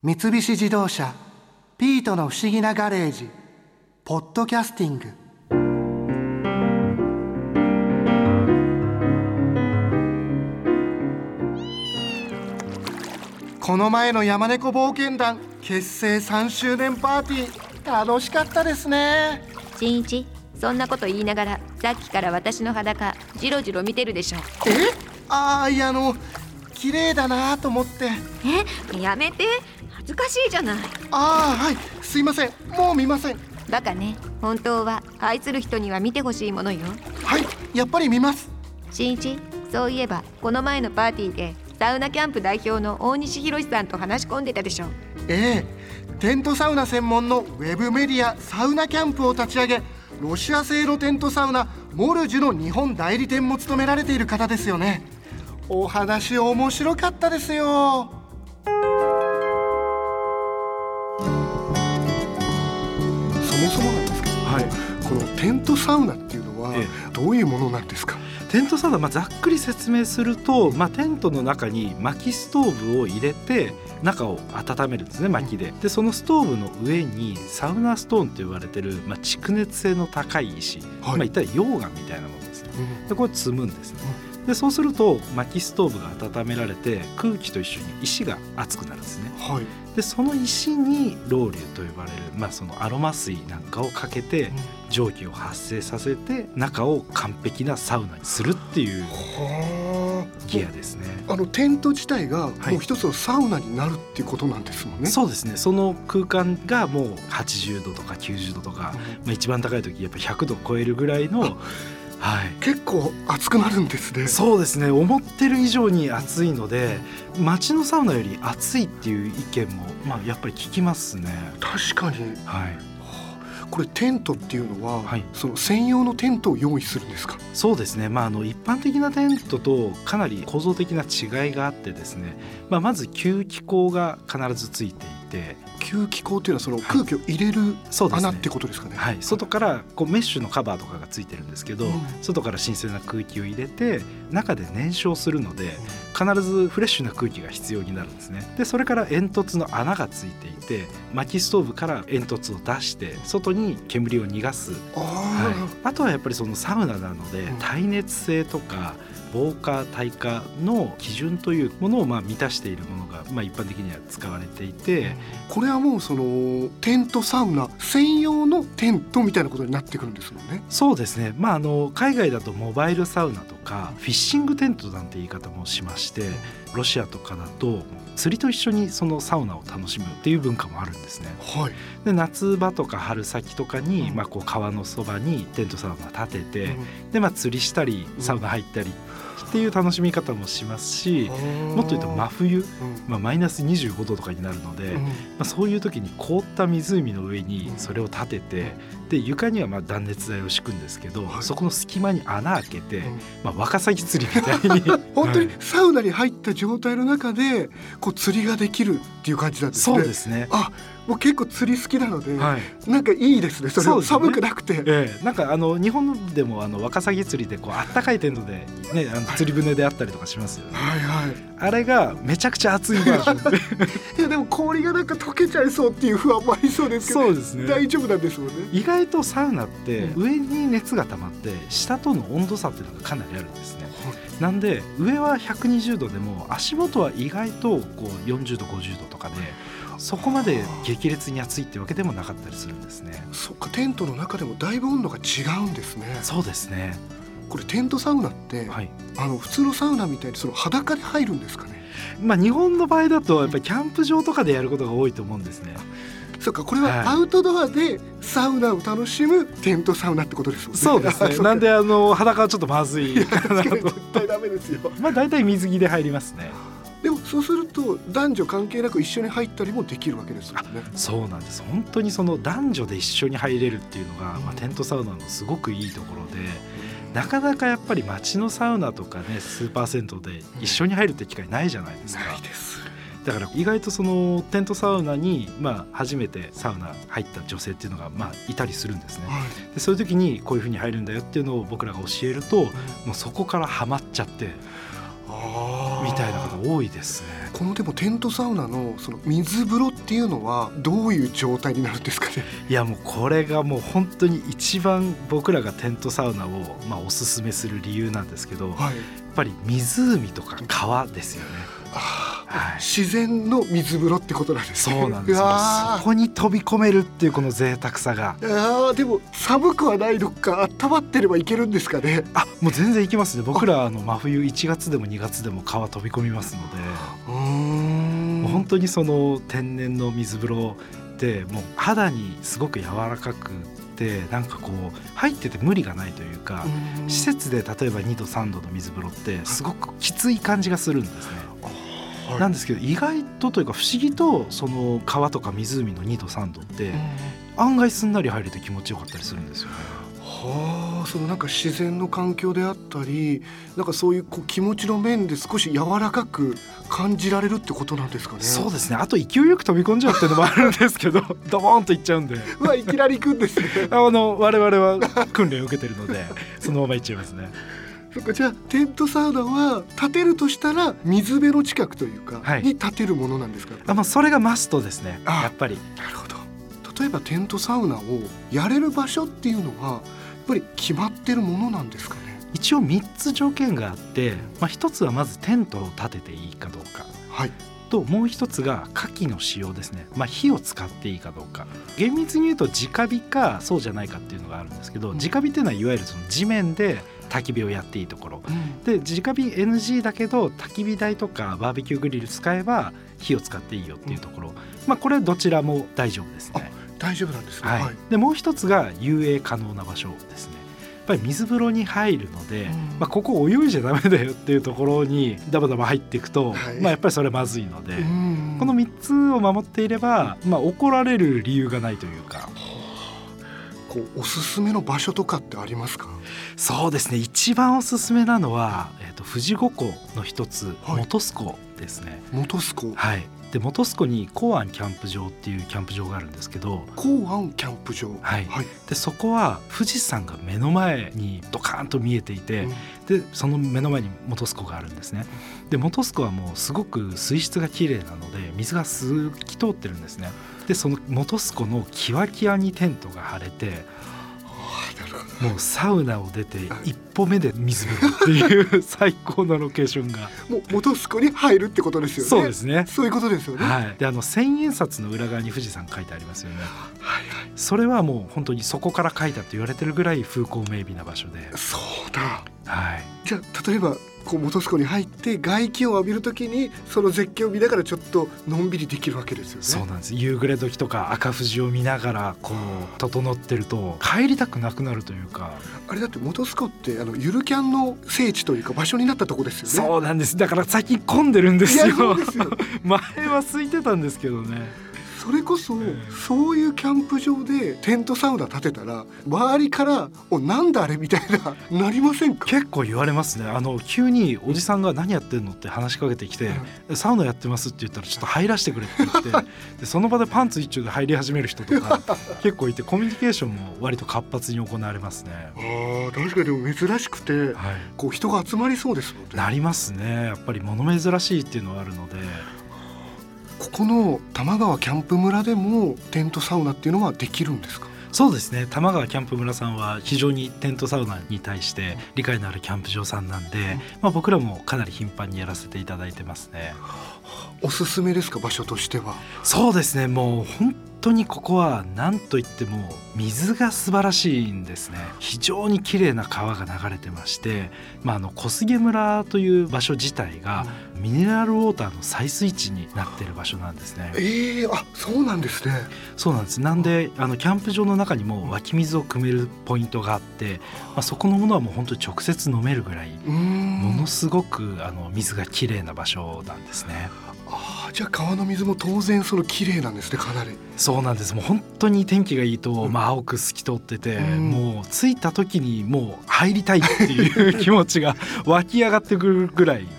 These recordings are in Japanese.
三菱自動車「ピートの不思議なガレージ」「ポッドキャスティング」この前の山猫冒険団結成3周年パーティー楽しかったですね。新一そんなこと言いながらさっきから私の裸ジロジロ見てるでしょ。え？ああいやあの綺麗だなと思って。え？やめて。恥ずかしいじゃない。ああはい。すいません。もう見ません。バカね。本当は愛する人には見てほしいものよ。はいやっぱり見ます。新一そういえばこの前のパーティーでサウナキャンプ代表の大西博さんと話し込んでたでしょ。ええ。テントサウナ専門のウェブメディアサウナキャンプを立ち上げロシア製のテントサウナモルジュの日本代理店も務められている方ですよね。お話面白かったですよこのテントサウナっていうのはえどういうものなんですか、テントサウナ、まあ、ざっくり説明すると、まあ、テントの中に薪ストーブを入れて中を温めるんですね薪で。でそのストーブの上にサウナストーンと言われてる、まあ、蓄熱性の高い石、はい。まあ、言ったら溶岩みたいなものですね。うん。でこれ積むんですねでそうすると薪ストーブが温められて空気と一緒に石が熱くなるんですね。はい、でその石にロウリュと呼ばれる、まあ、そのアロマ水なんかをかけて蒸気を発生させて中を完璧なサウナにするっていうはギアですね。ああのテント自体がはい。もう一つのサウナになるっていうことなんですもんね。そうですね。その空間がもう80度とか90度とか、まあ、一番高い時やっぱ100度超えるぐらいの、はい、結構熱くなるんですね。そうですね。思ってる以上に暑いので街のサウナより暑いっていう意見も、まあ、やっぱり聞きますね。確かに。はい、これテントっていうのは、はい。その専用のテントを用意するんですか？そうですね、まあ、あの一般的なテントとかなり構造的な違いがあってですね、まあ、まず吸気口が必ずついていて、吸気口っていうのはその空気を入れるそうですね。穴ってことですかね。はい、外からこうメッシュのカバーとかがついてるんですけど、うん。外から新鮮な空気を入れて中で燃焼するので必ずフレッシュな空気が必要になるんですね。でそれから煙突の穴がついていて薪ストーブから煙突を出して外に煙を逃がす、あはい。あ、、あとはやっぱりそのサウナなのでうん。耐熱性とか防火耐火の基準というものをまあ満たしているものがまあ一般的には使われていて、これはもうそのテントサウナ専用のテントみたいなことになってくるんですもんね。そうですね、まあ、あの海外だとモバイルサウナとかフィッシングテントなんて言い方もしましてロシアとかだと釣りと一緒にそのサウナを楽しむっていう文化もあるんですね。はい。で夏場とか春先とかに、うん。まあ、こう川のそばにテントサウナ立てて、うん。でまあ、釣りしたりサウナ入ったりっていう楽しみ方もしますし、もっと言うと真冬、うん。まあ、マイナス25度とかになるので、うん。まあ、そういう時に凍った湖の上にそれを立ててで床にはまあ断熱材を敷くんですけど、はいそこの隙間に穴開けて、うんまあ、ワカサギ釣りみたいに 本当にはいサウナに入った状態の中でこう釣りができるっていう感じなんですね。そうですね。あ、もう結構釣り好きなので、はいなんかいいですね。それ寒くなくて。ええ、なんかあの日本でもあのワカサギ釣りでこうあったかいテントで、ね、あの釣り船であったりとかしますよね。はいはい。あれがめちゃくちゃ熱いバージョンで いやでも氷がなんか溶けちゃいそうっていう不安もありそうですけど、そうですね大丈夫なんですもんね。意外とサウナってう上に熱が溜まって下との温度差っていうのがかなりあるんですね。なんで上は120度でも足元は意外とこう40度50度とかでそこまで激烈に暑いってわけでもなかったりするんですね。そっかテントの中でもだいぶ温度が違うんですね。そうですね。これテントサウナって、はい。あの普通のサウナみたいにその裸で入るんですかね？まあ日本の場合だとやっぱりキャンプ場とかでやることが多いと思うんですね。そっかこれはアウトドアでサウナを楽しむテントサウナってことですもんね。そうですあね。なんであの裸はちょっとまずいかなと。絶対ダメですよ。まあ大体水着で入りますね。でもそうすると男女関係なく一緒に入ったりもできるわけですよね。そうなんです本当にその男女で一緒に入れるっていうのが、うんまあ、テントサウナのすごくいいところでなかなかやっぱり街のサウナとかねスーパー銭湯で一緒に入るって機会ないじゃないですか、ないです。だから意外とそのテントサウナに、まあ、初めてサウナ入った女性っていうのが、まあ、いたりするんですね。はい。でそういう時にこういうふうに入るんだよっていうのを僕らが教えるともうそこからハマっちゃってみたいな方多いですね。このでもテントサウナのその水風呂っていうのはどういう状態になるんですかね？いやもうこれがもう本当に一番僕らがテントサウナをまあおすすめする理由なんですけど、はい、やっぱり湖とか川ですよね。自然の水風呂ってことなんですね。そうなんです。そこに飛び込めるっていうこの贅沢さが。ーあーでも寒くはないのか。温まってればいけるんですかね。あもう全然いけますね。僕らあの真冬1月でも2月でも川飛び込みますので、うーん。本当にその天然の水風呂ってもう肌にすごく柔らかくてなんかこう入ってて無理がないというか、うん。施設で例えば2度3度の水風呂ってすごくきつい感じがするんですね。はい。なんですけど意外とというか不思議とその川とか湖の2度3度って案外すんなり入れて気持ちよかったりするんですよね。はあそのなんか自然の環境であったりなんかそういうこう気持ちの面で少し柔らかく感じられるってことなんですかね。そうですね。あと勢いよく飛び込んじゃうっていうのもあるんですけど ドボーンといっちゃうんで。うわいきなり行くんですね。あの我々は訓練を受けてるのでそのまま行っちゃいますね。そっかじゃあテントサウナは建てるとしたら水辺の近くというか、はい。に建てるものなんですか？あまあそれがマストですねあやっぱり。なるほど。例えばテントサウナをやれる場所っていうのはやっぱり決まってるものなんですかね？一応3つ条件があって、まあ、1つはまずテントを建てていいかどうか。はい。ともう1つが火器の使用ですね、まあ、火を使っていいかどうか。厳密に言うと直火かそうじゃないかっていうのがあるんですけどうん。直火っていうのはいわゆるその地面で焚き火をやっていいところ。うん。で直火 NG だけど焚き火台とかバーベキューグリル使えば火を使っていいよっていうところ、まあこれどちらも大丈夫ですね。大丈夫なんですね。はい。でもう一つが遊泳可能な場所ですね。やっぱり水風呂に入るので、うん。まあ、ここ泳いじゃダメだよっていうところにダバダバ入っていくと、はい。まあ、やっぱりそれはまずいので、うん。この3つを守っていれば、まあ、怒られる理由がないというかこうおすすめの場所とかってありますか？そうですね。一番おすすめなのは、えー、と富士五湖の一つはい。本栖湖ですね。本栖湖はい、で本栖湖に公安キャンプ場っていうキャンプ場があるんですけど公安キャンプ場。はい。はい、でそこは富士山が目の前にドカーンと見えていて、うん。でその目の前に本栖湖があるんですね。で本栖湖はもうすごく水質がきれいなので水が透き通ってるんですね。でその本栖湖のキワキワにテントが張れてもうサウナを出て一歩目で水風呂っていう 最高のロケーションが。もう本栖湖に入るってことですよね。そうですね。そういうことですよね。はい。はいであの千円札の裏側に富士山書いてありますよね。はい。それはもう本当にそこから書いたと言われてるぐらい風光明媚な場所で。そうだ。はい。じゃあ例えばこう本栖湖に入って外気を浴びるときにその絶景を見ながらちょっとのんびりできるわけですよね。そうなんです。夕暮れ時とか赤富士を見ながらこう整ってると帰りたくなくなるというか。あれだって本栖湖ってあのゆるキャンの聖地というか場所になったとこですよね。そうなんです。だから最近混んでるんですよ。前は空いてたんですけどねそれこそ、ええそういうキャンプ場でテントサウナ建てたら周りから「おなんだあれ?」みたいな なりませんか？結構言われますね。あの急におじさんが何やってんのって話しかけてきて、サウナやってますって言ったらちょっと入らせてくれって言って でその場でパンツ一丁で入り始める人とか 結構いてコミュニケーションも割と活発に行われますね。あー確かにでも珍しくてはい。こう人が集まりそうですもんね。なりますね。やっぱり物珍しいっていうのはあるのでここの玉川キャンプ村でもテントサウナっていうのはできるんですか？そうですね。玉川キャンプ村さんは非常にテントサウナに対して理解のあるキャンプ場さんなんで、まあ、僕らもかなり頻繁にやらせていただいてますね。おすすめですか？場所としては。そうですね。もう本当にここは何といっても水が素晴らしいんですね。非常に綺麗な川が流れてまして、まあ、あの小菅村という場所自体がミネラルウォーターの採水地になってる場所なんですね。ええあそうなんですね。そうなんです。なんであのキャンプ場の中にも湧き水を汲めるポイントがあって、まあ、そこのものはもう本当に直接飲めるぐらいものすごくあの水が綺麗な場所なんですねあーじゃあ川の水も当然その綺麗なんですねかなり。そうなんです。もう本当に天気がいいと、うん。まあ、青く透き通ってて、うん。もう着いた時にもう入りたいっていう気持ちが 湧き上がってくるぐらい。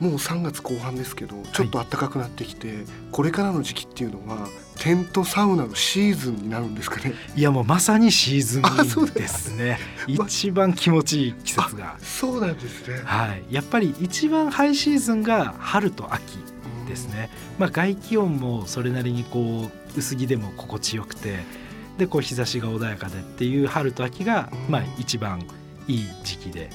もう3月後半ですけどちょっと暖かくなってきて、これからの時期っていうのはテントサウナのシーズンになるんですかね。いやもうまさにシーズンですね。一番気持ちいい季節が。そうなんですね。はい。やっぱり一番ハイシーズンが春と秋でですね、まあ、外気温もそれなりにこう薄着でも心地よくてでこう日差しが穏やかでっていう春と秋がまあ一番いい時期で。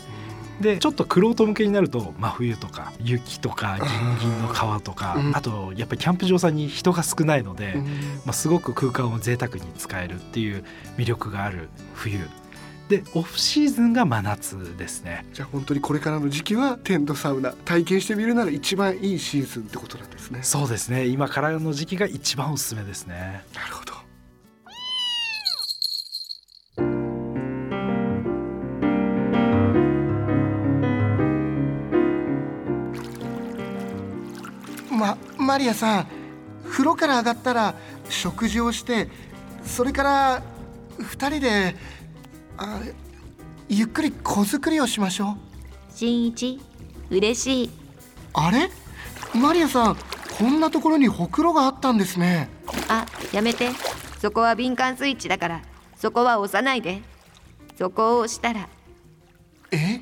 でちょっと玄人向けになると真冬とか雪とかギンギンの川とかあとやっぱりキャンプ場さんに人が少ないので、まあ、すごく空間を贅沢に使えるっていう魅力がある冬でオフシーズンが真夏ですね。じゃあ本当にこれからの時期はテントサウナ体験してみるなら一番いいシーズンってことなんですね。そうですね。今からの時期が一番おすすめですね。なるほど。まマリアさん風呂から上がったら食事をしてそれから2人であゆっくり子作りをしましょう。新一嬉しい。あれ？マリアさんこんなところにほくろがあったんですね。あやめて。そこは敏感スイッチだからそこは押さないで。そこを押したら。え？